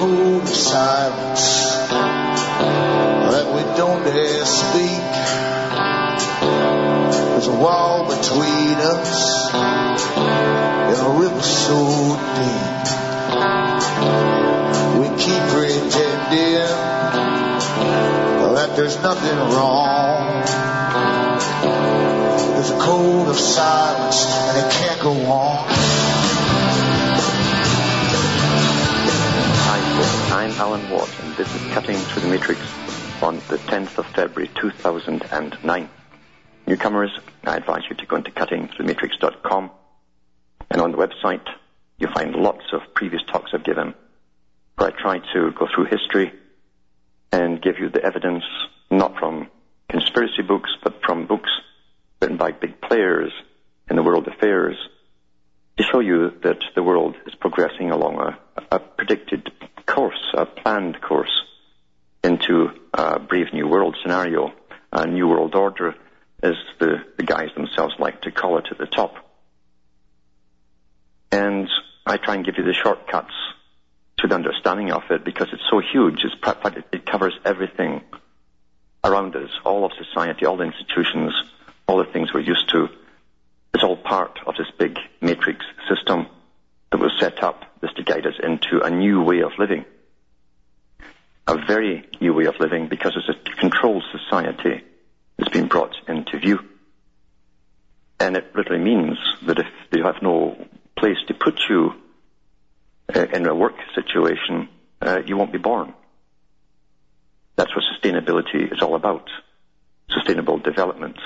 of silence that we don't dare speak. There's a wall between us and a river so deep. We keep pretending that there's nothing wrong. There's a code of silence and it can't go on. I'm Alan Watt, and this is Cutting Through the Matrix on the 10th of February 2009. Newcomers, I advise you to go into cuttingthroughthematrix.com, and on the website you'll find lots of previous talks I've given, where I try to go through history and give you the evidence, not from conspiracy books, but from books written by big players in the world affairs, to show you that the world is progressing along a, a predicted course, a planned course into a brave new world scenario, a new world order, as the, the guys themselves like to call it at the top. And I try and give you the shortcuts to the understanding of it because it's so huge. It's, it covers everything around us, all of society, all the institutions, all the things we're used to. It's all part of this big matrix system that was set up just to guide us into a new way of living. A very new way of living because it's a controlled society that's been brought into view. And it literally means that if they have no place to put you uh, in a work situation, uh, you won't be born. That's what sustainability is all about. Sustainable development.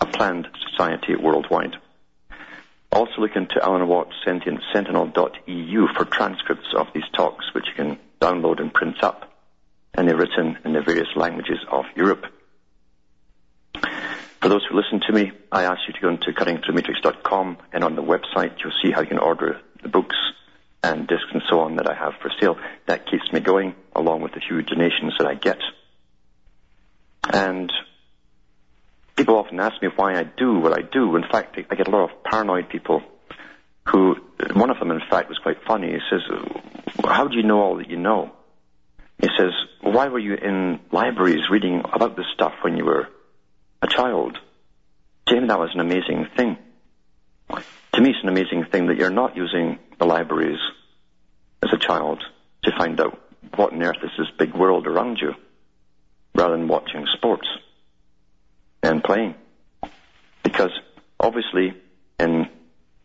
A planned society worldwide. Also look into Alan Watt's Sentinel.eu for transcripts of these talks, which you can download and print up. And they're written in the various languages of Europe. For those who listen to me, I ask you to go into cuttingthroughmatrix.com and on the website you'll see how you can order the books and discs and so on that I have for sale. That keeps me going along with the few donations that I get. And people often ask me why I do what I do. In fact, I get a lot of paranoid people who, one of them in fact was quite funny. He says, how do you know all that you know? He says, why were you in libraries reading about this stuff when you were a child? Jamie, that was an amazing thing. To me, it's an amazing thing that you're not using the libraries as a child to find out what on earth is this big world around you, rather than watching sports and playing. Because obviously in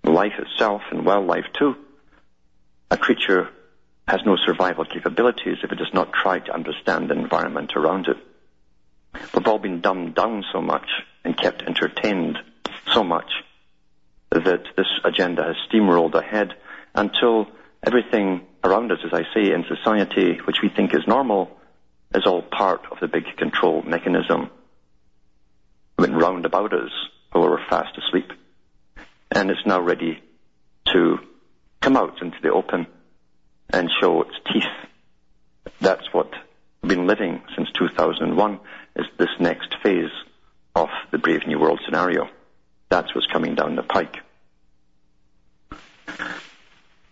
life itself and wildlife too, a creature has no survival capabilities if it does not try to understand the environment around it. We've all been dumbed down so much and kept entertained so much that this agenda has steamrolled ahead until everything around us, as I say, in society, which we think is normal, is all part of the big control mechanism went round about us we were fast asleep. And it's now ready to come out into the open and show its teeth. That's what we've been living since 2001 is this next phase of the Brave New World scenario. That's what's coming down the pike.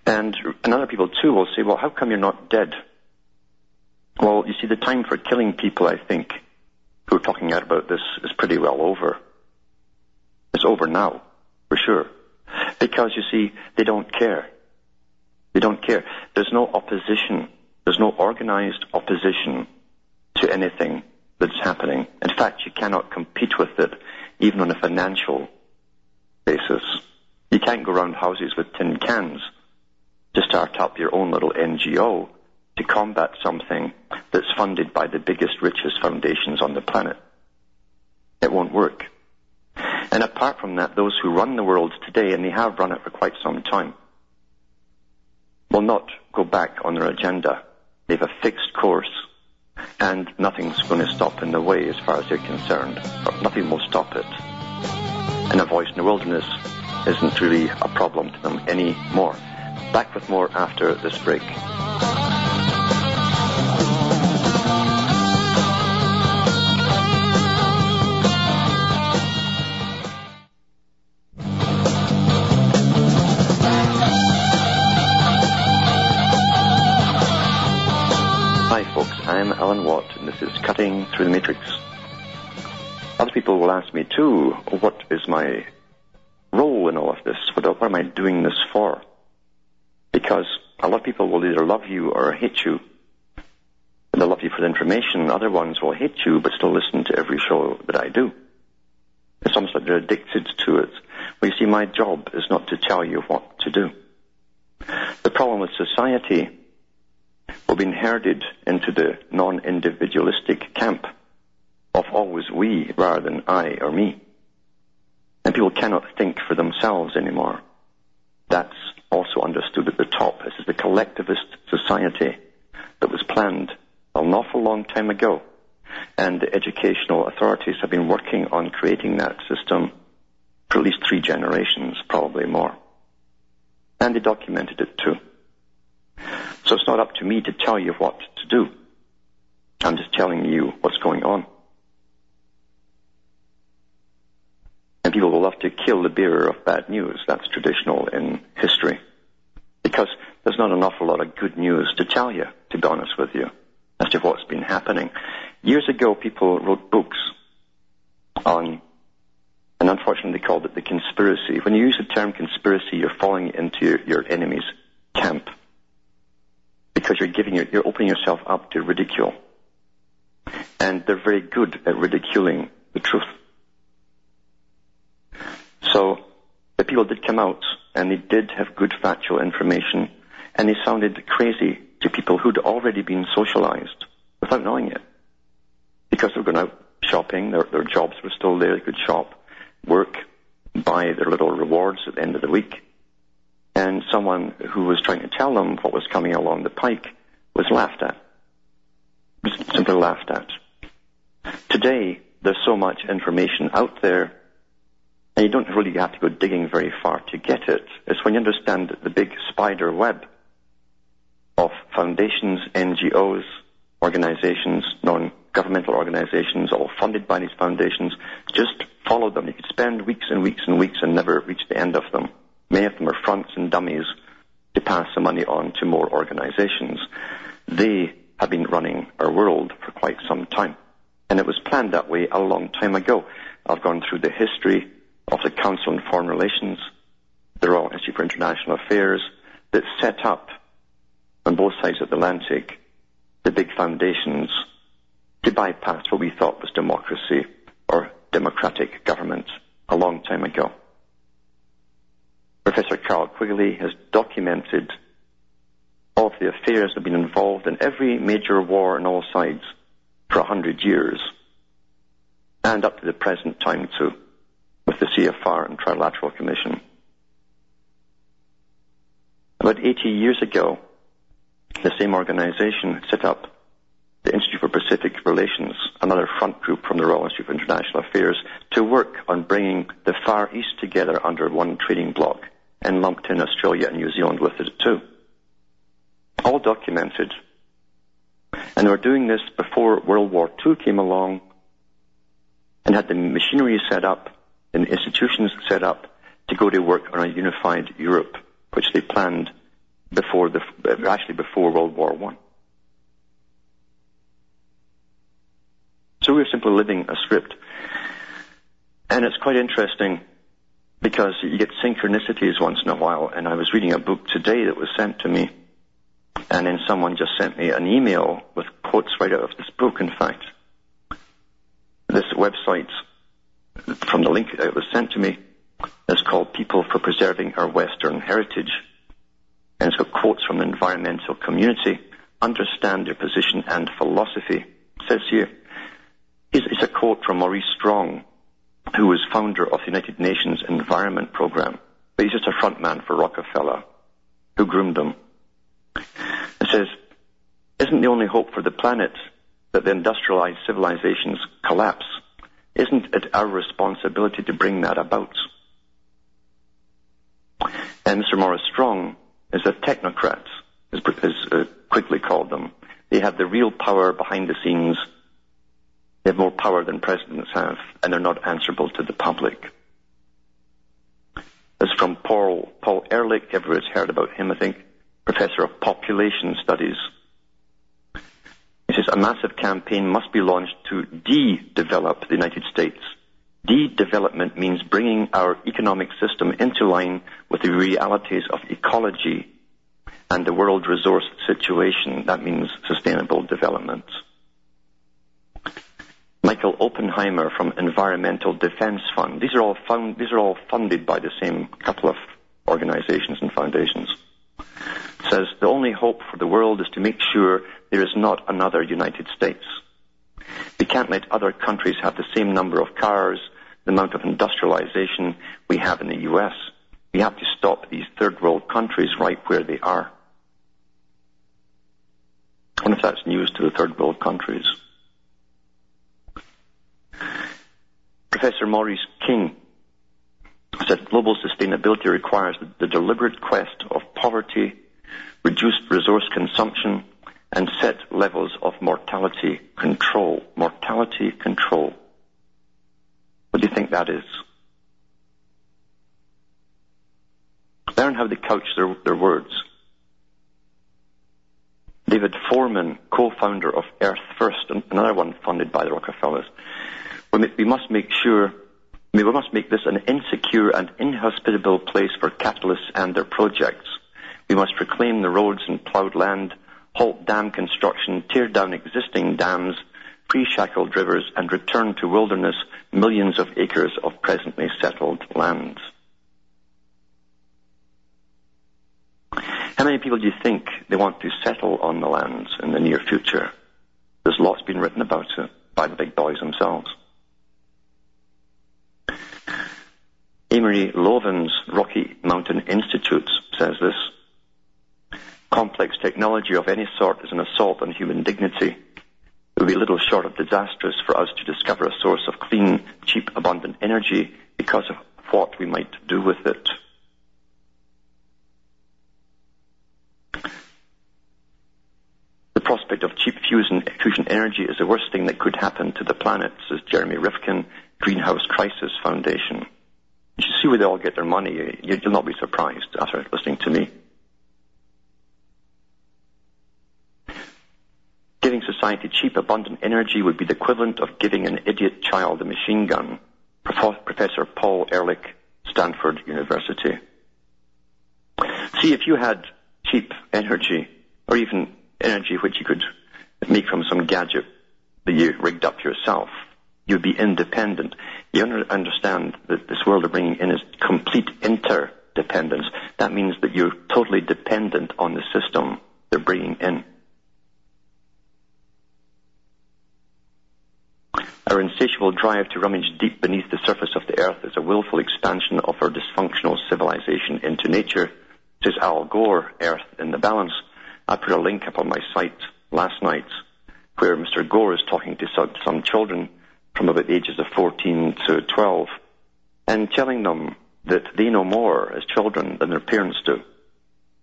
And, and other people too will say, well, how come you're not dead? Well, you see, the time for killing people, I think, who are talking out about this is pretty well over. It's over now, for sure. Because you see, they don't care. They don't care. There's no opposition. There's no organized opposition to anything that's happening. In fact, you cannot compete with it, even on a financial basis. You can't go around houses with tin cans to start up your own little NGO to combat something that's funded by the biggest, richest foundations on the planet. It won't work. And apart from that, those who run the world today, and they have run it for quite some time, will not go back on their agenda. They have a fixed course, and nothing's going to stop in the way as far as they're concerned. Nothing will stop it. And a voice in the wilderness isn't really a problem to them anymore. Back with more after this break. Through the matrix. Other people will ask me too, what is my role in all of this? What, what am I doing this for? Because a lot of people will either love you or hate you. They'll love you for the information. Other ones will hate you but still listen to every show that I do. It's almost like they're addicted to it. Well, you see, my job is not to tell you what to do. The problem with society will be inherited into the non-individualistic camp of always we rather than I or me. And people cannot think for themselves anymore. That's also understood at the top. This is the collectivist society that was planned an awful long time ago. And the educational authorities have been working on creating that system for at least three generations, probably more. And they documented it too. So it's not up to me to tell you what to do. I'm just telling you what's going on. And people will love to kill the bearer of bad news. That's traditional in history. Because there's not an awful lot of good news to tell you, to be honest with you, as to what's been happening. Years ago, people wrote books on, and unfortunately they called it the conspiracy. When you use the term conspiracy, you're falling into your, your enemy's camp. Because you're giving, your, you're opening yourself up to ridicule. And they're very good at ridiculing the truth. So the people did come out and they did have good factual information and they sounded crazy to people who'd already been socialized without knowing it. Because they were going out shopping, their, their jobs were still there, they could shop, work, buy their little rewards at the end of the week. And someone who was trying to tell them what was coming along the pike was laughed at. Was simply laughed at. Today, there's so much information out there and you don't really have to go digging very far to get it. It's when you understand the big spider web of foundations, NGOs, organizations, non-governmental organizations, all funded by these foundations. Just follow them. You could spend weeks and weeks and weeks and never reach the end of them. Many of them are fronts and dummies to pass the money on to more organizations. They have been running our world for quite some time. And it was planned that way a long time ago. I've gone through the history of the Council on Foreign Relations, the Royal Institute for International Affairs, that set up on both sides of the Atlantic the big foundations to bypass what we thought was democracy or democratic government a long time ago. Professor Carroll Quigley has documented all of the affairs that have been involved in every major war on all sides for a hundred years and up to the present time too with the CFR and Trilateral Commission. About 80 years ago, the same organization set up the Institute for Pacific Relations, another front group from the Royal Institute for International Affairs, to work on bringing the Far East together under one trading bloc and lumped in Australia and New Zealand with it too. All documented. And they were doing this before World War II came along and had the machinery set up and institutions set up to go to work on a unified Europe, which they planned before the, actually before World War One. So we're simply living a script. And it's quite interesting because you get synchronicities once in a while. And I was reading a book today that was sent to me. And then someone just sent me an email with quotes right out of this book, in fact. This website from the link that was sent to me is called People for Preserving Our Western Heritage. And it's got quotes from the environmental community, understand their position and philosophy. It says here, it's a quote from Maurice Strong, who was founder of the United Nations Environment Program. But he's just a front man for Rockefeller, who groomed him. It says, isn't the only hope for the planet that the industrialized civilizations collapse? Isn't it our responsibility to bring that about? And Mr. Maurice Strong is a technocrat, as, uh, Quigley called them. They have the real power behind the scenes. They have more power than presidents have, and they're not answerable to the public. This is from Paul, Paul Ehrlich. Everyone's heard about him, I think. Professor of Population Studies. He says a massive campaign must be launched to de-develop the United States. De-development means bringing our economic system into line with the realities of ecology and the world resource situation. That means sustainable development. Michael Oppenheimer from Environmental Defense Fund. These are all found, these are all funded by the same couple of organizations and foundations. Says the only hope for the world is to make sure there is not another United States. We can't let other countries have the same number of cars, the amount of industrialization we have in the US. We have to stop these third world countries right where they are. I wonder if that's news to the third world countries. Professor Maurice King said global sustainability requires the deliberate quest of poverty, reduced resource consumption, and set levels of mortality control. Mortality control. What do you think that is? Learn how they couch their, their words. David Foreman, co-founder of Earth First, another one funded by the Rockefellers, we must make sure, we must make this an insecure and inhospitable place for capitalists and their projects. We must reclaim the roads and ploughed land, halt dam construction, tear down existing dams, free shackled rivers, and return to wilderness millions of acres of presently settled lands. How many people do you think they want to settle on the lands in the near future? There's lots been written about it by the big boys themselves. Amory Lovins Rocky Mountain Institute says this. Complex technology of any sort is an assault on human dignity. It would be little short of disastrous for us to discover a source of clean, cheap, abundant energy because of what we might do with it. The prospect of cheap fusion, fusion energy is the worst thing that could happen to the planet, says Jeremy Rifkin, Greenhouse Crisis Foundation. You see where they all get their money. You'll not be surprised after listening to me. Giving society cheap, abundant energy would be the equivalent of giving an idiot child a machine gun. Professor Paul Ehrlich, Stanford University. See, if you had cheap energy, or even energy which you could make from some gadget that you rigged up yourself, you'd be independent. You understand that this world of bringing in is complete interdependence. That means that you're totally dependent on the system they're bringing in. Our insatiable drive to rummage deep beneath the surface of the earth is a willful expansion of our dysfunctional civilization into nature, says Al Gore, Earth in the Balance. I put a link up on my site last night where Mr. Gore is talking to some children from about the ages of 14 to 12 and telling them that they know more as children than their parents do.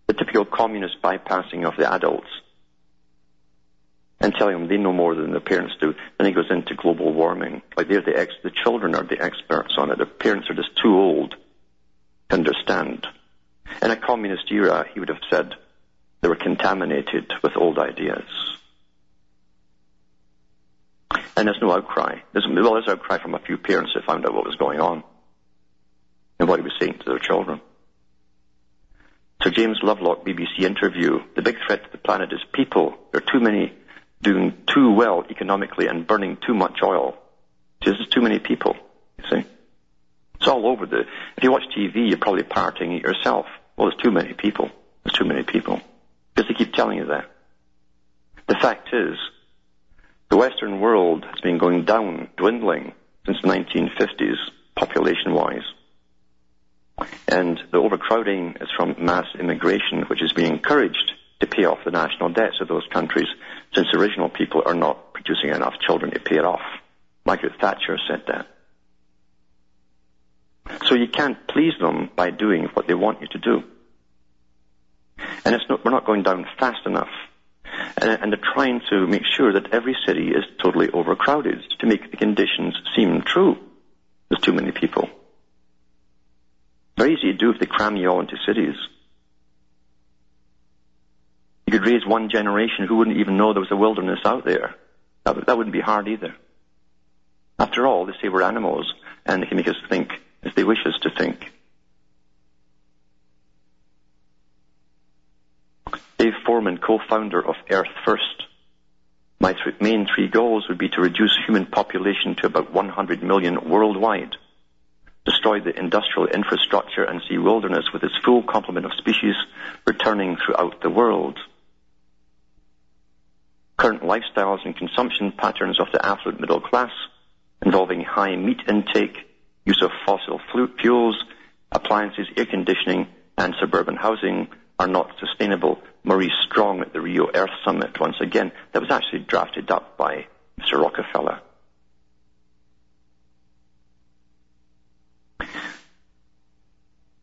The typical communist bypassing of the adults and telling them they know more than their parents do. Then he goes into global warming. Like they're the ex, the children are the experts on it. Their parents are just too old to understand. In a communist era, he would have said they were contaminated with old ideas. And there's no outcry. There's, well, there's outcry from a few parents that found out what was going on and what he was saying to their children. So James Lovelock, BBC interview, the big threat to the planet is people. There are too many doing too well economically and burning too much oil. There's just too many people, you see. It's all over the, if you watch TV, you're probably partying it yourself. Well, there's too many people. There's too many people. Because they keep telling you that. The fact is, the Western world has been going down, dwindling since the 1950s, population-wise. And the overcrowding is from mass immigration, which is being encouraged to pay off the national debts of those countries, since original people are not producing enough children to pay it off. Margaret Thatcher said that. So you can't please them by doing what they want you to do. And not, we're not going down fast enough and, and they're trying to make sure that every city is totally overcrowded to make the conditions seem true. There's too many people. Very easy to do if they cram you all into cities. You could raise one generation who wouldn't even know there was a wilderness out there. That, that wouldn't be hard either. After all, they say we're animals, and they can make us think as they wish us to think. Foreman, co-founder of Earth First. My th- main three goals would be to reduce human population to about 100 million worldwide, destroy the industrial infrastructure and see wilderness with its full complement of species returning throughout the world. Current lifestyles and consumption patterns of the affluent middle class, involving high meat intake, use of fossil fuels, appliances, air conditioning, and suburban housing are not sustainable. Maurice Strong at the Rio Earth Summit once again, that was actually drafted up by Mr. Rockefeller.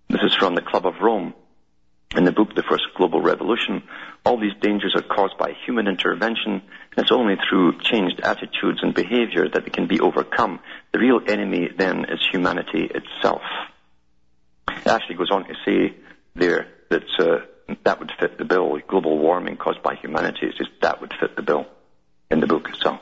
This is from the Club of Rome. In the book, The First Global Revolution, all these dangers are caused by human intervention, and it's only through changed attitudes and behavior that they can be overcome. The real enemy then is humanity itself. It actually goes on to say there that uh, that would fit the bill. Global warming caused by humanity, just that would fit the bill in the book itself.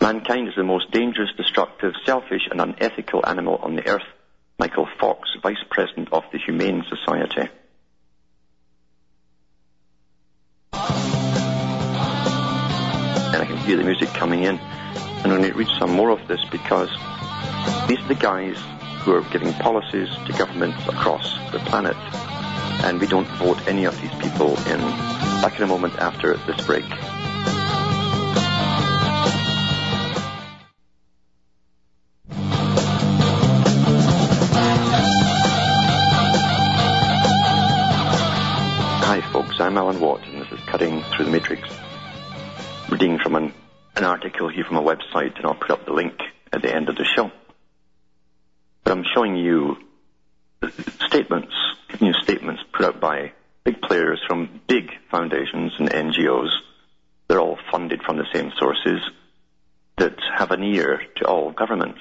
Mankind is the most dangerous, destructive, selfish, and unethical animal on the earth. Michael Fox, Vice President of the Humane Society. And I can hear the music coming in. And I'm going to read some more of this because these are the guys who are giving policies to governments across the planet. And we don't vote any of these people in. Back in a moment after this break. Hi folks, I'm Alan Watt and this is Cutting Through the Matrix. Reading from an, an article here from a website and I'll put up the link at the end of the show. I'm showing you statements, new statements put out by big players from big foundations and NGOs. They're all funded from the same sources that have an ear to all governments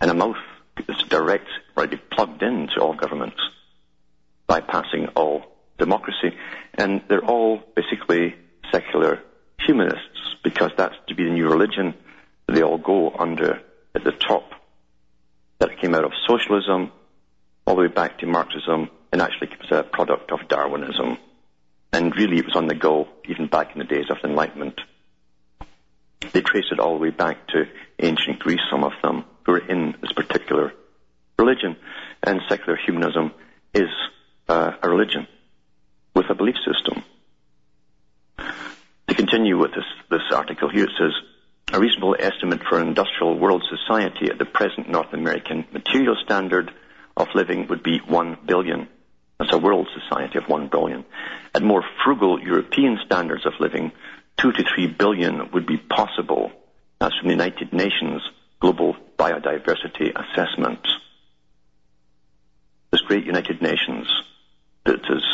and a mouth that's direct, right, plugged into all governments, bypassing all democracy. And they're all basically secular humanists because that's to be the new religion. They all go under at the top that came out of socialism all the way back to Marxism and actually was a product of Darwinism. And really it was on the go even back in the days of the Enlightenment. They trace it all the way back to ancient Greece, some of them, who were in this particular religion. And secular humanism is uh, a religion with a belief system. To continue with this, this article here, it says, a reasonable estimate for an industrial world society at the present North American material standard of living would be 1 billion. That's a world society of 1 billion. At more frugal European standards of living, 2 to 3 billion would be possible. That's from the United Nations Global Biodiversity Assessment. This great United Nations that is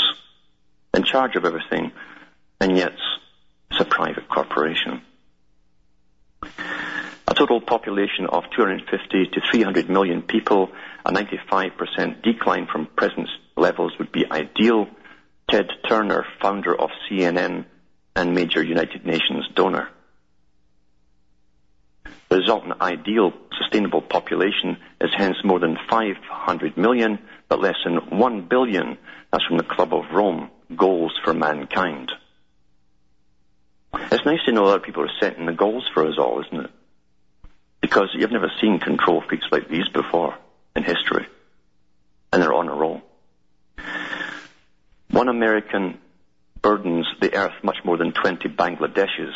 in charge of everything, and yet it's a private corporation. A total population of 250 to 300 million people, a 95% decline from present levels would be ideal. Ted Turner, founder of CNN and major United Nations donor. The resultant ideal sustainable population is hence more than 500 million, but less than 1 billion, that's from the Club of Rome, goals for mankind. It's nice to know other people are setting the goals for us all, isn't it? Because you've never seen control freaks like these before in history. And they're on a roll. One American burdens the earth much more than 20 Bangladeshis.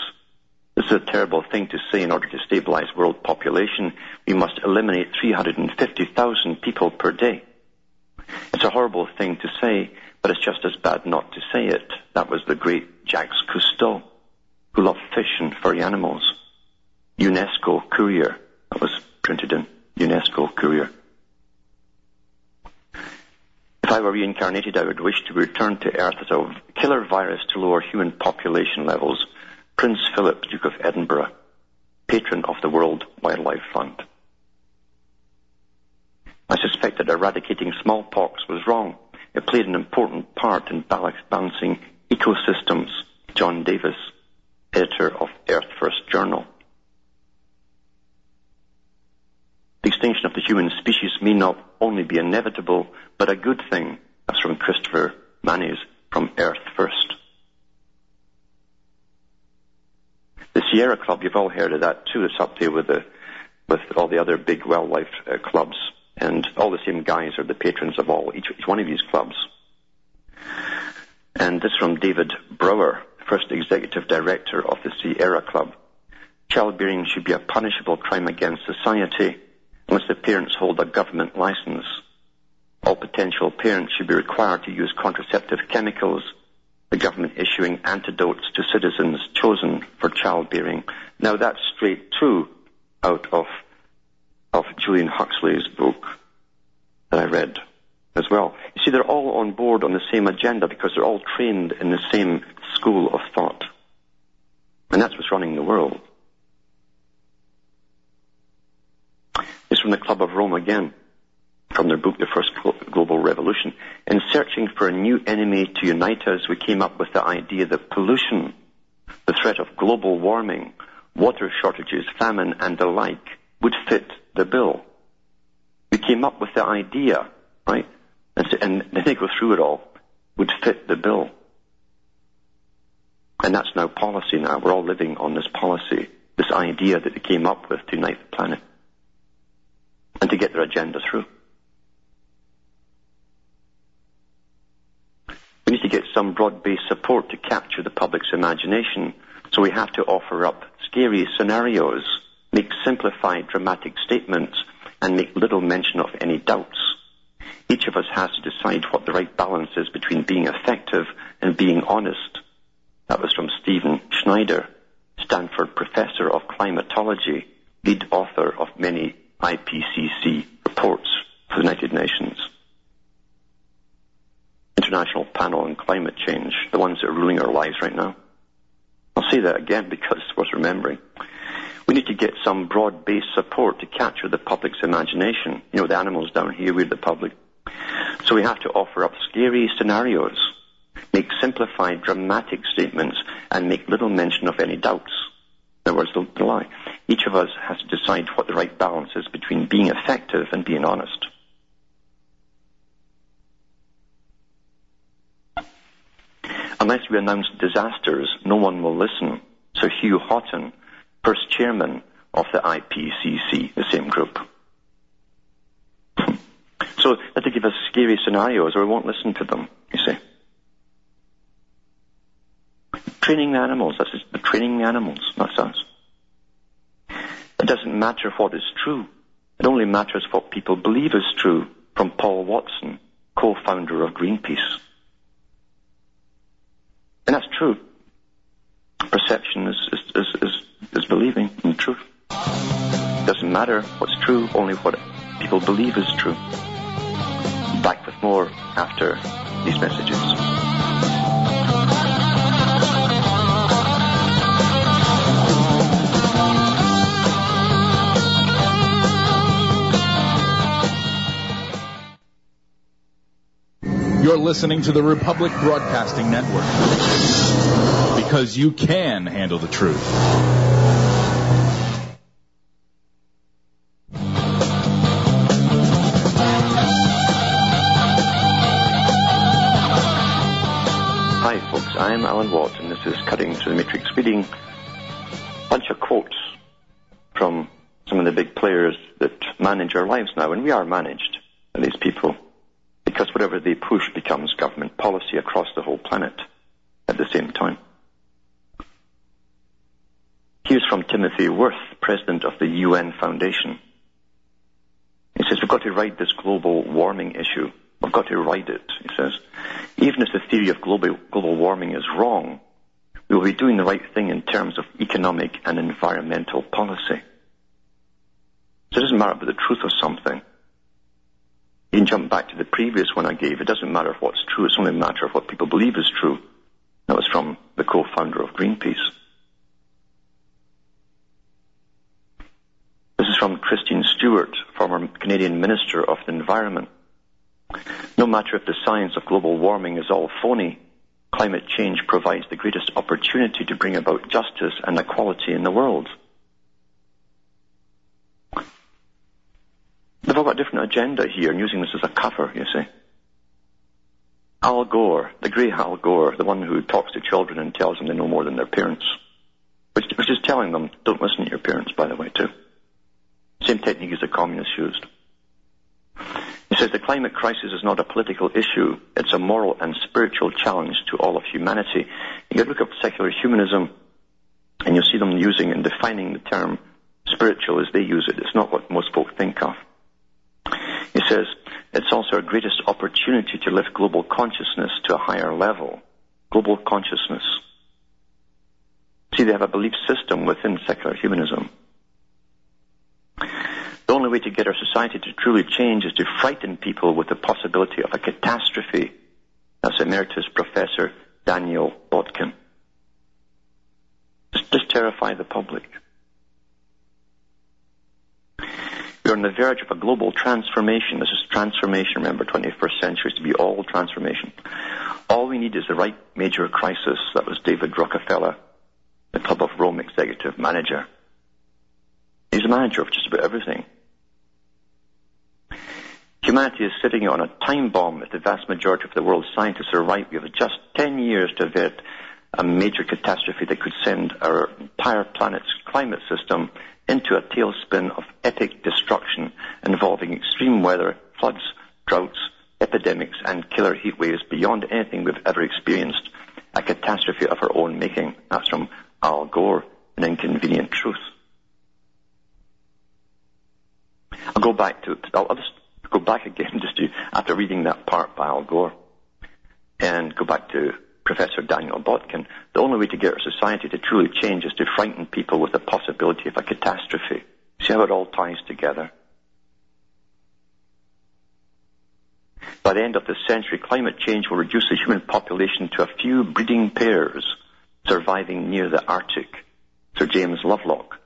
This is a terrible thing to say in order to stabilize world population. We must eliminate 350,000 people per day. It's a horrible thing to say, but it's just as bad not to say it. That was the great Jacques Cousteau who love fish and furry animals. UNESCO Courier. That was printed in UNESCO Courier. If I were reincarnated, I would wish to return to Earth as a killer virus to lower human population levels. Prince Philip, Duke of Edinburgh, patron of the World Wildlife Fund. I suspect that eradicating smallpox was wrong. It played an important part in balancing ecosystems. John Davis, editor of Earth First Journal. The extinction of the human species may not only be inevitable, but a good thing. That's from Christopher Manes from Earth First. The Sierra Club, you've all heard of that too. It's up there with the with all the other big wildlife uh, clubs, and all the same guys are the patrons of all each, each one of these clubs. And this from David Brower, first executive director of the Sierra Club. Childbearing should be a punishable crime against society unless the parents hold a government license. All potential parents should be required to use contraceptive chemicals, the government issuing antidotes to citizens chosen for childbearing. Now that's straight too out of, of Julian Huxley's book that I read as well. You see, they're all on board on the same agenda because they're all trained in the same school of thought. And that's what's running the world. It's from the Club of Rome again, from their book, The First Global Revolution. In searching for a new enemy to unite us, we came up with the idea that pollution, the threat of global warming, water shortages, famine, and the like would fit the bill. We came up with the idea, right? And, and they go through it all, would fit the bill. And that's now policy now. We're all living on this policy, this idea that they came up with to unite the planet and to get their agenda through. We need to get some broad-based support to capture the public's imagination, so we have to offer up scary scenarios, make simplified dramatic statements, and make little mention of any doubts. Each of us has to decide what the right balance is between being effective and being honest. That was from Stephen Schneider, Stanford professor of climatology, lead author of many IPCC reports for the United Nations. International Panel on Climate Change, the ones that are ruling our lives right now. I'll say that again because it's worth remembering. We need to get some broad-based support to capture the public's imagination. You know, the animals down here, we're the public. So we have to offer up scary scenarios, make simplified, dramatic statements, and make little mention of any doubts. In other words, the lie. Each of us has to decide what the right balance is between being effective and being honest. Unless we announce disasters, no one will listen. So Hugh Houghton, first chairman of the IPCC, the same group. So that to give us scary scenarios or we won't listen to them, you see. Training the animals, that's the training the animals, not us. It doesn't matter what is true. It only matters what people believe is true from Paul Watson, co-founder of Greenpeace. And that's true. Perception is, is, is, is, is believing in truth. It doesn't matter what's true, only what people believe is true. More after these messages. You're listening to the Republic Broadcasting Network because you can handle the truth. And this is Cutting Through the Matrix, reading a bunch of quotes from some of the big players that manage our lives now, and we are managed by these people because whatever they push becomes government policy across the whole planet at the same time. Here's from Timothy Wirth, president of the UN Foundation. He says, we've got to ride this global warming issue. We've got to ride it, he says. Even if the theory of global, global warming is wrong, we will be doing the right thing in terms of economic and environmental policy. So it doesn't matter about the truth of something. You can jump back to the previous one I gave. It doesn't matter what's true. It's only a matter of what people believe is true. That was from the co-founder of Greenpeace. This is from Christine Stewart, former Canadian Minister of the Environment. No matter if the science of global warming is all phony, climate change provides the greatest opportunity to bring about justice and equality in the world. They've all got a different agenda here and using this as a cover, you see. Al Gore, the grey Al Gore, the one who talks to children and tells them they know more than their parents, which, which is telling them, don't listen to your parents, by the way, too. Same technique as the communists used. Says the climate crisis is not a political issue, it's a moral and spiritual challenge to all of humanity. You look at secular humanism and you'll see them using and defining the term spiritual as they use it. It's not what most folk think of. He says, it's also our greatest opportunity to lift global consciousness to a higher level. Global consciousness. See, they have a belief system within secular humanism. The only way to get our society to truly change is to frighten people with the possibility of a catastrophe. That's Emeritus Professor Daniel Botkin. Just, just terrify the public. We're on the verge of a global transformation. This is transformation, remember, 21st century is to be all transformation. All we need is the right major crisis. That was David Rockefeller, the Club of Rome executive manager. He's a manager of just about everything. Humanity is sitting on a time bomb if the vast majority of the world's scientists are right. We have just 10 years to avert a major catastrophe that could send our entire planet's climate system into a tailspin of epic destruction involving extreme weather, floods, droughts, epidemics, and killer heat waves beyond anything we've ever experienced. A catastrophe of our own making. That's from Al Gore, An Inconvenient Truth. I'll go back to, I'll go back again just to, after reading that part by Al Gore, and go back to Professor Daniel Botkin, the only way to get our society to truly change is to frighten people with the possibility of a catastrophe. See how it all ties together? By the end of this century, climate change will reduce the human population to a few breeding pairs surviving near the Arctic. Sir James Lovelock.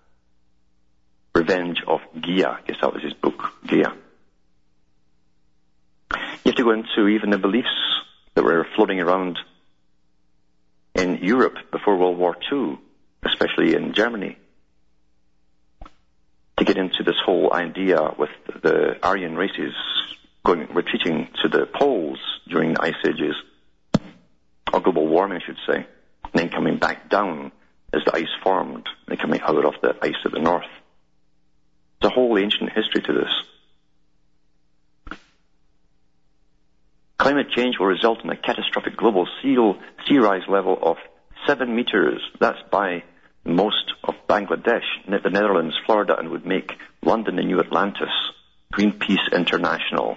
Revenge of Gaia. I guess that was his book, Gaia. You have to go into even the beliefs that were floating around in Europe before World War II, especially in Germany, to get into this whole idea with the Aryan races going retreating to the poles during the ice ages, or global warming, I should say, and then coming back down as the ice formed, and coming out of the ice at the north. There's a whole ancient history to this. Climate change will result in a catastrophic global sea, rise level of seven meters. That's by most of Bangladesh, the Netherlands, Florida, and would make London the new Atlantis. Greenpeace International.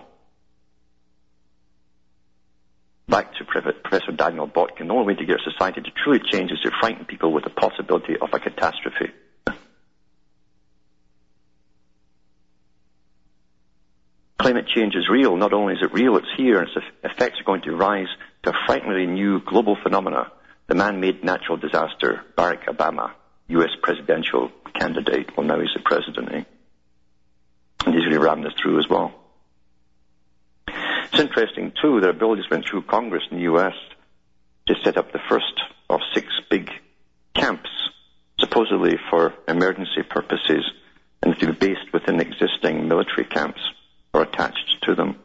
Back to Professor Daniel Botkin. The only way to get society to truly change is to frighten people with the possibility of a catastrophe. climate change is real. Not only is it real, it's here, and its effects are going to rise to a frighteningly new global phenomena, the man-made natural disaster, Barack Obama, U.S. presidential candidate. Well, now he's the president, eh? And he's really rammed this through as well. It's interesting, too, that a bill just went through Congress in the U.S. to set up the first of six big camps, supposedly for emergency purposes, and to be based within existing military camps or attached to them.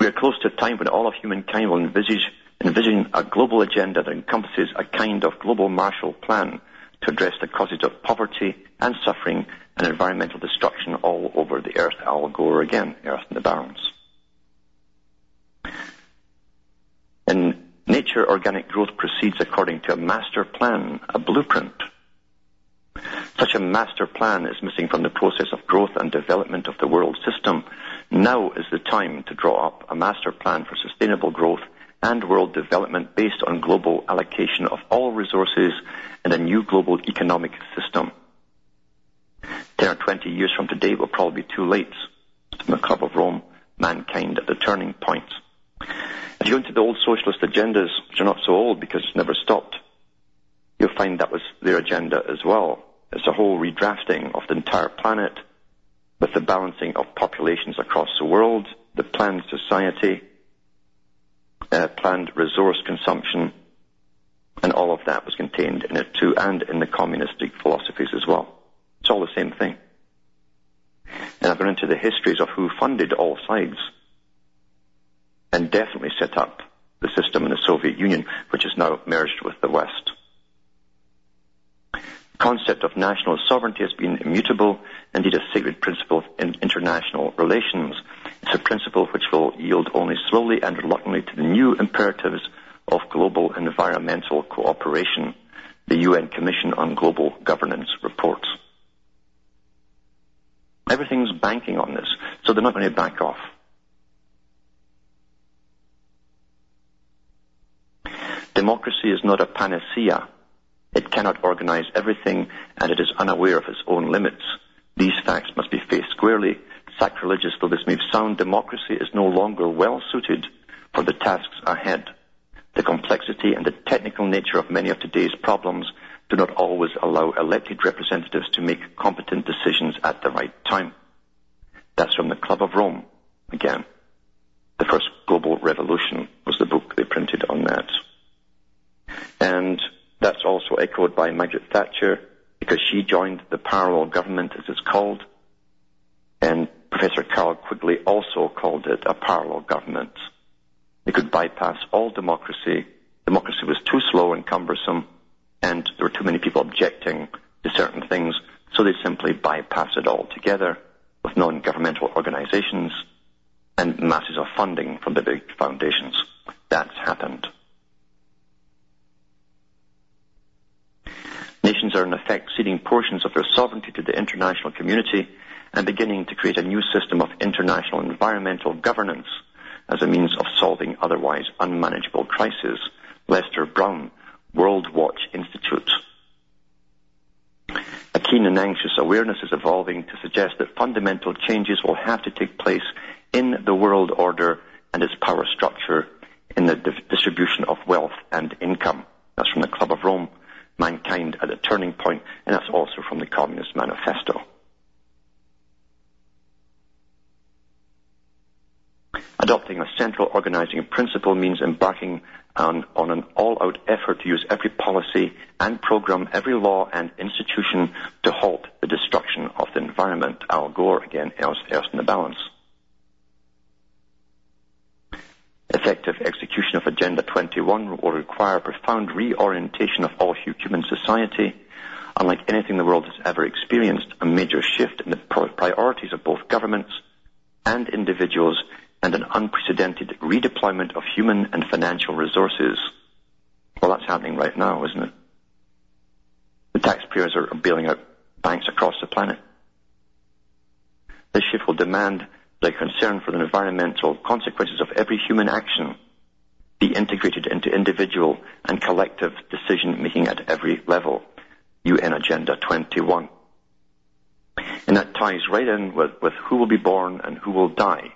We are close to a time when all of humankind will envisage, envision a global agenda that encompasses a kind of global Marshall Plan to address the causes of poverty and suffering and environmental destruction all over the earth. Al Gore again, Earth in the Balance. In nature, organic growth proceeds according to a master plan, a blueprint such a master plan is missing from the process of growth and development of the world system. Now is the time to draw up a master plan for sustainable growth and world development based on global allocation of all resources and a new global economic system. 10 or 20 years from today will probably be too late. The Club of Rome, mankind at the turning point. If you go into the old socialist agendas, which are not so old because it's never stopped, you'll find that was their agenda as well It's a whole redrafting of the entire planet with the balancing of populations across the world, the planned society, uh, planned resource consumption, and all of that was contained in it too, and in the communistic philosophies as well. It's all the same thing. And I've gone into the histories of who funded all sides and definitely set up the system in the Soviet Union, which is now merged with the West. Concept of national sovereignty has been immutable, indeed a sacred principle in international relations. It's a principle which will yield only slowly and reluctantly to the new imperatives of global environmental cooperation, the UN Commission on Global Governance reports. Everything's banking on this, so they're not going to back off. Democracy is not a panacea. It cannot organize everything, and it is unaware of its own limits. These facts must be faced squarely. Sacrilegious though this may sound, democracy is no longer well suited for the tasks ahead. The complexity and the technical nature of many of today's problems do not always allow elected representatives to make competent decisions at the right time. That's from the Club of Rome, again. The first global revolution was the book they printed on that. And that's also echoed by Margaret Thatcher because she joined the parallel government as it's called. And Professor Carroll Quigley also called it a parallel government. They could bypass all democracy. Democracy was too slow and cumbersome and there were too many people objecting to certain things, so they simply bypass it altogether with non-governmental organizations and masses of funding from the big foundations. That's happened. Are in effect ceding portions of their sovereignty to the international community and beginning to create a new system of international environmental governance as a means of solving otherwise unmanageable crises. Lester Brown, World Watch Institute. A keen and anxious awareness is evolving to suggest that fundamental changes will have to take place in the world order and its power structure in the distribution of wealth and income. That's from the Club of Rome, Mankind at a Turning Point, and that's also from the Communist Manifesto. Adopting a central organizing principle means embarking on, on an all-out effort to use every policy and program, every law and institution to halt the destruction of the environment. Al Gore, again, Earth, Earth in the balance. Effective execution of Agenda 21 will require a profound reorientation of all human society. Unlike anything the world has ever experienced, a major shift in the priorities of both governments and individuals and an unprecedented redeployment of human and financial resources. Well, that's happening right now, isn't it? The taxpayers are bailing out banks across the planet. This shift will demand that concern for the environmental consequences of every human action be integrated into individual and collective decision making at every level. UN Agenda 21. And that ties right in with, with who will be born and who will die.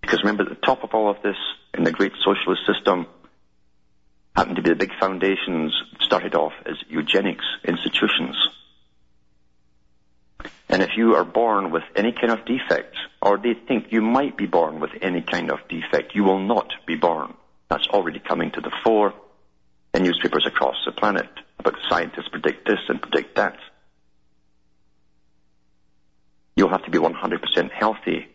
Because remember, at the top of all of this, in the great socialist system, happened to be the big foundations started off as eugenics institutions. And if you are born with any kind of defect, or they think you might be born with any kind of defect, you will not be born. That's already coming to the fore in newspapers across the planet about scientists predict this and predict that. You'll have to be 100% healthy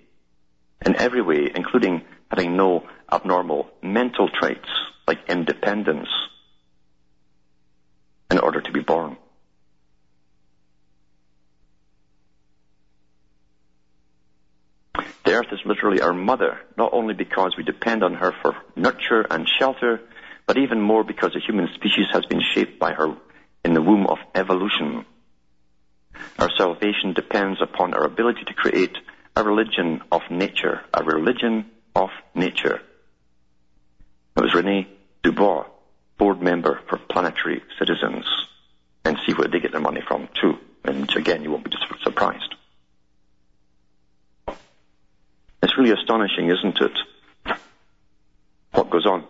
in every way, including having no abnormal mental traits like independence in order to be born. The earth is literally our mother, not only because we depend on her for nurture and shelter, but even more because the human species has been shaped by her in the womb of evolution. Our salvation depends upon our ability to create a religion of nature, a religion of nature. It was Rene Dubos, board member for Planetary Citizens, and see where they get their money from too. And again, you won't be surprised. Really astonishing, isn't it? What goes on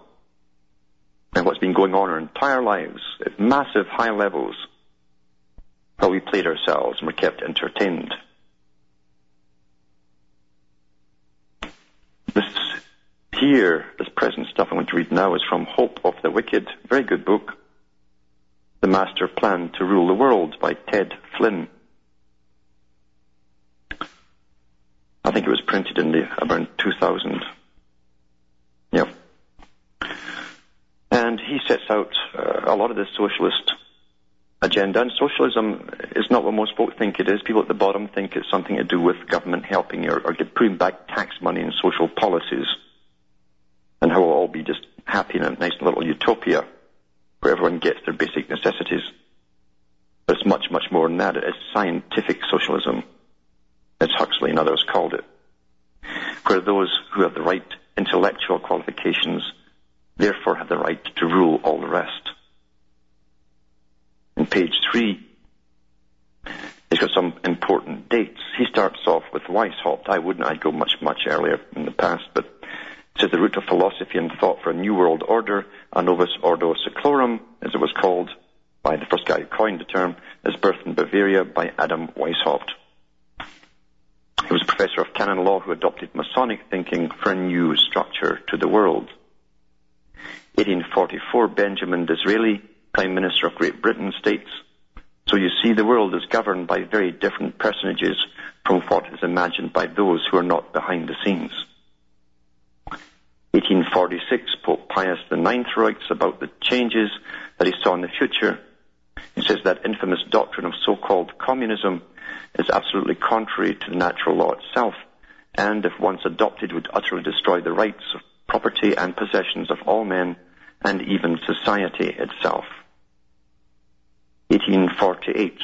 and what's been going on our entire lives at massive high levels while we played ourselves and were kept entertained. This here, this present stuff I'm going to read now is from Hope of the Wicked, very good book. The Master Plan to Rule the World by Ted Flynn. Think it was printed in the around 2000. Yeah. And he sets out uh, a lot of the socialist agenda. And socialism is not what most folk think it is. People at the bottom think it's something to do with government helping or, or putting back tax money in social policies and how we'll all be just happy in a nice little utopia where everyone gets their basic necessities. But it's much, much more than that. It's scientific socialism, as Huxley and others called it, where those who have the right intellectual qualifications therefore have the right to rule all the rest. In page three, he's got some important dates. He starts off with Weishaupt. I wouldn't. I'd go much, much earlier in the past, but says the root of philosophy and thought for a new world order, a novus ordo seclorum, as it was called by the first guy who coined the term, is birthed in Bavaria by Adam Weishaupt. He was a professor of canon law who adopted Masonic thinking for a new structure to the world. 1844, Benjamin Disraeli, Prime Minister of Great Britain, states, So you see, the world is governed by very different personages from what is imagined by those who are not behind the scenes. 1846, Pope Pius IX writes about the changes that he saw in the future. He says that infamous doctrine of so-called communism is absolutely contrary to the natural law itself, and if once adopted would utterly destroy the rights of property and possessions of all men, and even society itself. 1848.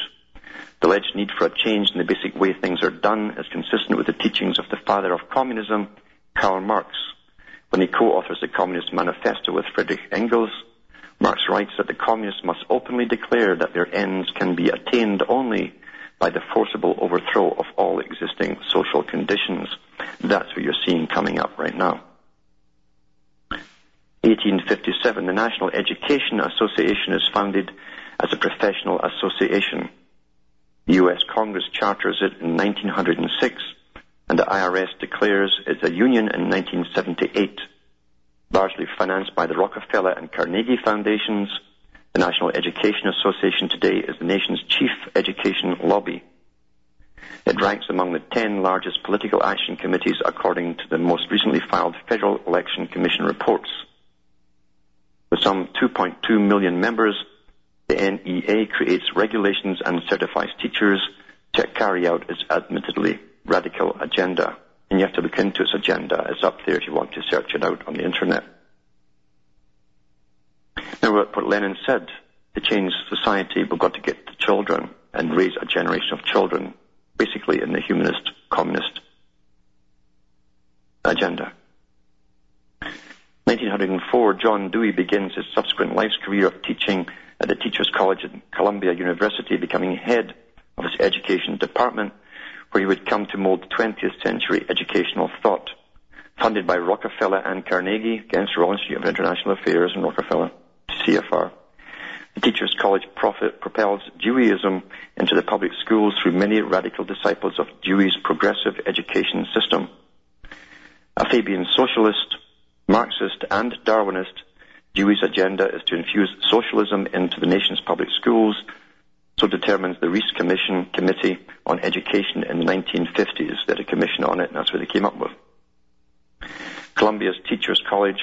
The alleged need for a change in the basic way things are done is consistent with the teachings of the father of communism, Karl Marx. When he co-authors the Communist Manifesto with Friedrich Engels, Marx writes that the communists must openly declare that their ends can be attained only by the forcible overthrow of all existing social conditions. That's what you're seeing coming up right now. 1857, the National Education Association is founded as a professional association. The U.S. Congress charters it in 1906, and the IRS declares it's a union in 1978, largely financed by the Rockefeller and Carnegie Foundations. The National Education Association today is the nation's chief education lobby. It ranks among the 10 largest political action committees according to the most recently filed Federal Election Commission reports. With some 2.2 million members, the NEA creates regulations and certifies teachers to carry out its admittedly radical agenda. And you have to look into its agenda. It's up there if you want to search it out on the internet. Now, what Lenin said, to change society, we've got to get the children and raise a generation of children, basically in the humanist, communist agenda. 1904, John Dewey begins his subsequent life's career of teaching at the Teachers College at Columbia University, becoming head of its education department, where he would come to mold 20th century educational thought. Funded by Rockefeller and Carnegie against Royal Institute of International Affairs and Rockefeller, CFR. The Teachers College profit propels Deweyism into the public schools through many radical disciples of Dewey's progressive education system. A Fabian socialist, Marxist and Darwinist, Dewey's agenda is to infuse socialism into the nation's public schools, so determines the Reece Commission Committee on Education in the 1950s. They had a commission on it, and that's what they came up with. Columbia's Teachers College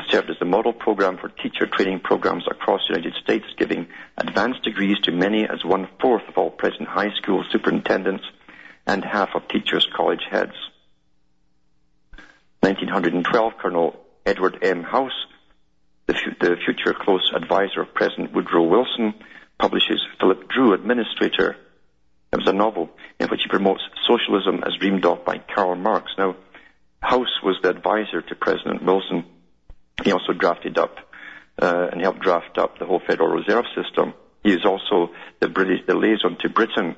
has served as the model program for teacher training programs across the United States, giving advanced degrees to many as one-fourth of all present high school superintendents and half of teachers' college heads. 1912, Colonel Edward M. House, the, f- the future close advisor of President Woodrow Wilson, publishes Philip Dru, Administrator. It was a novel in which he promotes socialism as dreamed of by Karl Marx. Now, House was the advisor to President Wilson. He also drafted up uh, and helped draft up the whole Federal Reserve System. He is also the British the liaison to Britain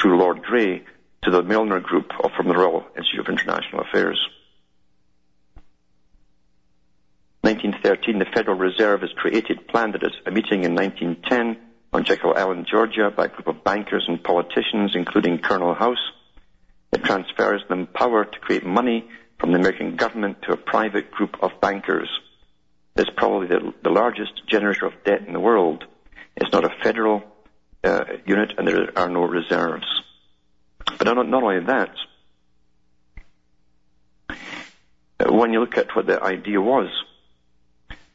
through Lord Grey to the Milner Group from the Royal Institute of International Affairs. 1913, the Federal Reserve is created, planned at a meeting in 1910 on Jekyll Island, Georgia, by a group of bankers and politicians, including Colonel House. It transfers them power to create money from the American government to a private group of bankers. It's probably the, the largest generator of debt in the world. It's not a federal uh, unit, and there are no reserves. But not, not only that, uh, when you look at what the idea was,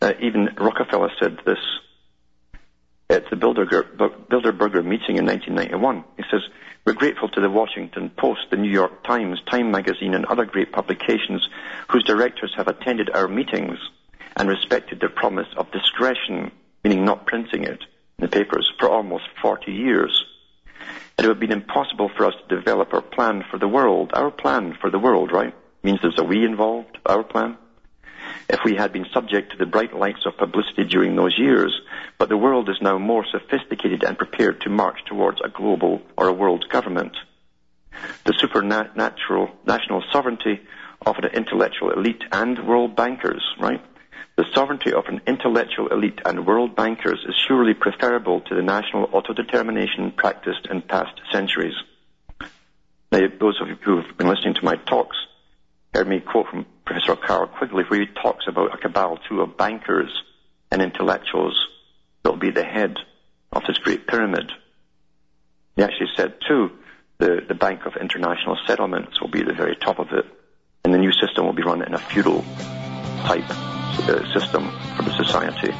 uh, even Rockefeller said this at the Bilderberger meeting in 1991. He says, we're grateful to the Washington Post, the New York Times, Time Magazine, and other great publications whose directors have attended our meetings and respected their promise of discretion, meaning not printing it in the papers, for almost 40 years. It would have been impossible for us to develop our plan for the world. Our plan for the world, right? Means there's a we involved, our plan if we had been subject to the bright lights of publicity during those years, but the world is now more sophisticated and prepared to march towards a global or a world government. The supernatural national sovereignty of an intellectual elite and world bankers, right? The sovereignty of an intellectual elite and world bankers is surely preferable to the national autodetermination practiced in past centuries. Now, those of you who have been listening to my talks heard me quote from Professor Carroll Quigley, where he talks about a cabal too of bankers and intellectuals that will be the head of this great pyramid. He actually said too, the, the Bank of International Settlements will be at the very top of it, and the new system will be run in a feudal type uh, system for the society.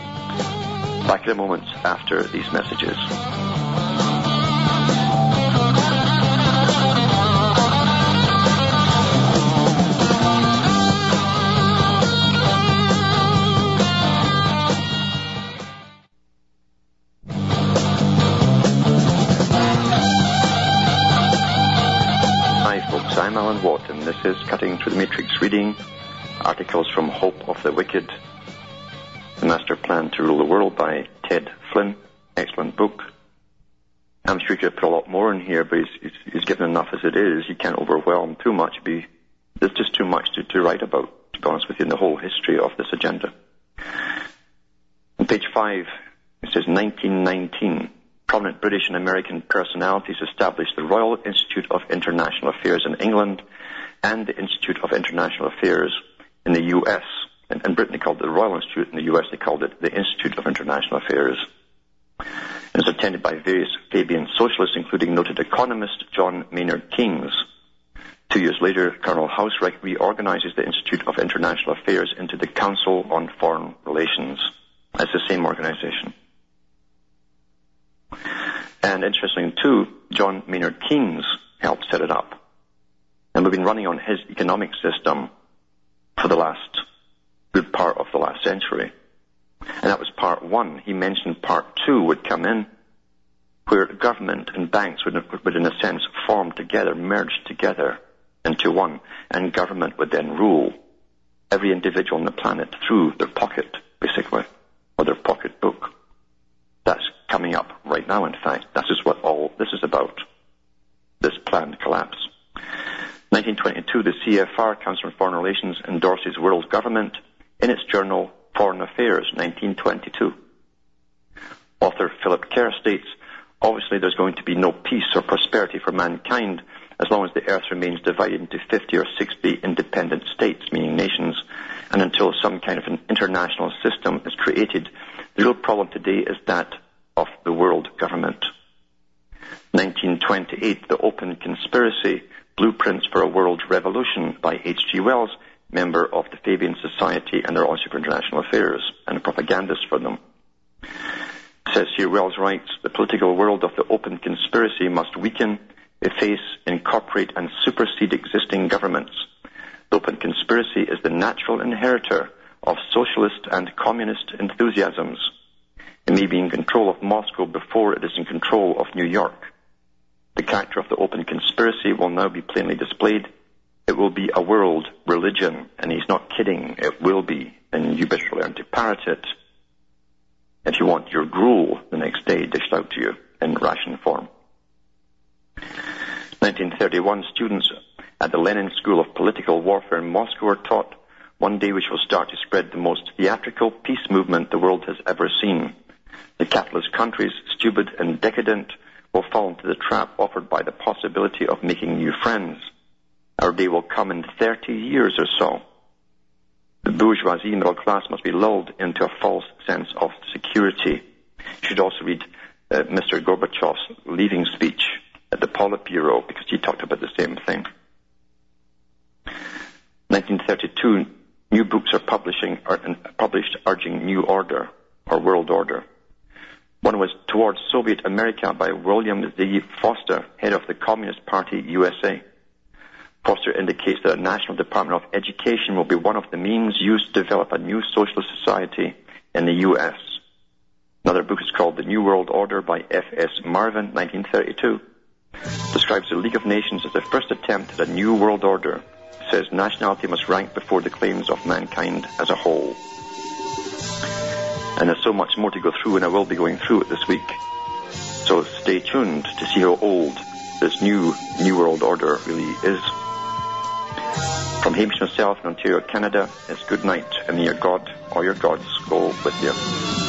Back in a moment after these messages. This is Cutting Through the Matrix reading articles from Hope of the Wicked, The Master Plan to Rule the World by Ted Flynn. Excellent book. I'm sure you could put a lot more in here, but he's, he's, he's given enough as it is. You can't overwhelm too much. Be, there's just too much to, to write about, to be honest with you, in the whole history of this agenda. On page five, it says 1919 prominent British and American personalities established the Royal Institute of International Affairs in England and the Institute of International Affairs in the U.S. In, in Britain, called it the Royal Institute. In the U.S., they called it the Institute of International Affairs. It was attended by various Fabian socialists, including noted economist John Maynard Keynes. Two years later, Colonel House reorganizes the Institute of International Affairs into the Council on Foreign Relations. It's the same organization. And interestingly too, John Maynard Keynes helped set it up. And we've been running on his economic system for the last good part of the last century. And that was part one. He mentioned part two would come in, where government and banks would, would in a sense form together, merge together into one, and government would then rule every individual on the planet through their pocket, basically, or their pocketbook. That's coming up right now, in fact. This is what all this is about. This planned collapse. 1922, the CFR, Council on Foreign Relations, endorses world government in its journal Foreign Affairs, 1922. Author Philip Kerr states, obviously there's going to be no peace or prosperity for mankind as long as the earth remains divided into 50 or 60 independent states, meaning nations, and until some kind of an international system is created the real problem today is that of the world government. 1928, The Open Conspiracy, Blueprints for a World Revolution by H.G. Wells, member of the Fabian Society and their Office for International Affairs, and a propagandist for them. says here, Wells writes, the political world of the open conspiracy must weaken, efface, incorporate, and supersede existing governments. The open conspiracy is the natural inheritor of socialist and communist enthusiasms. It may be in control of Moscow before it is in control of New York. The character of the open conspiracy will now be plainly displayed. It will be a world religion, and he's not kidding. It will be, and you better learn to parrot it. If you want your gruel the next day dished out to you in ration form. 1931, students at the Lenin School of Political Warfare in Moscow were taught one day we shall start to spread the most theatrical peace movement the world has ever seen. The capitalist countries, stupid and decadent, will fall into the trap offered by the possibility of making new friends. Our day will come in 30 years or so. The bourgeoisie middle class must be lulled into a false sense of security. You should also read uh, Mr. Gorbachev's leaving speech at the Politburo because he talked about the same thing. 1932, new books are publishing, are, published urging new order or world order. One was Towards Soviet America by William Z. Foster, head of the Communist Party USA. Foster indicates that a National Department of Education will be one of the means used to develop a new socialist society in the U.S. Another book is called The New World Order by F.S. Marvin, 1932. Describes the League of Nations as the first attempt at a new world order. Says nationality must rank before the claims of mankind as a whole. And there's so much more to go through, and I will be going through it this week. So stay tuned to see how old this new New World Order really is. From Hamish myself in Ontario, Canada, it's good night, and may your God or your gods go with you.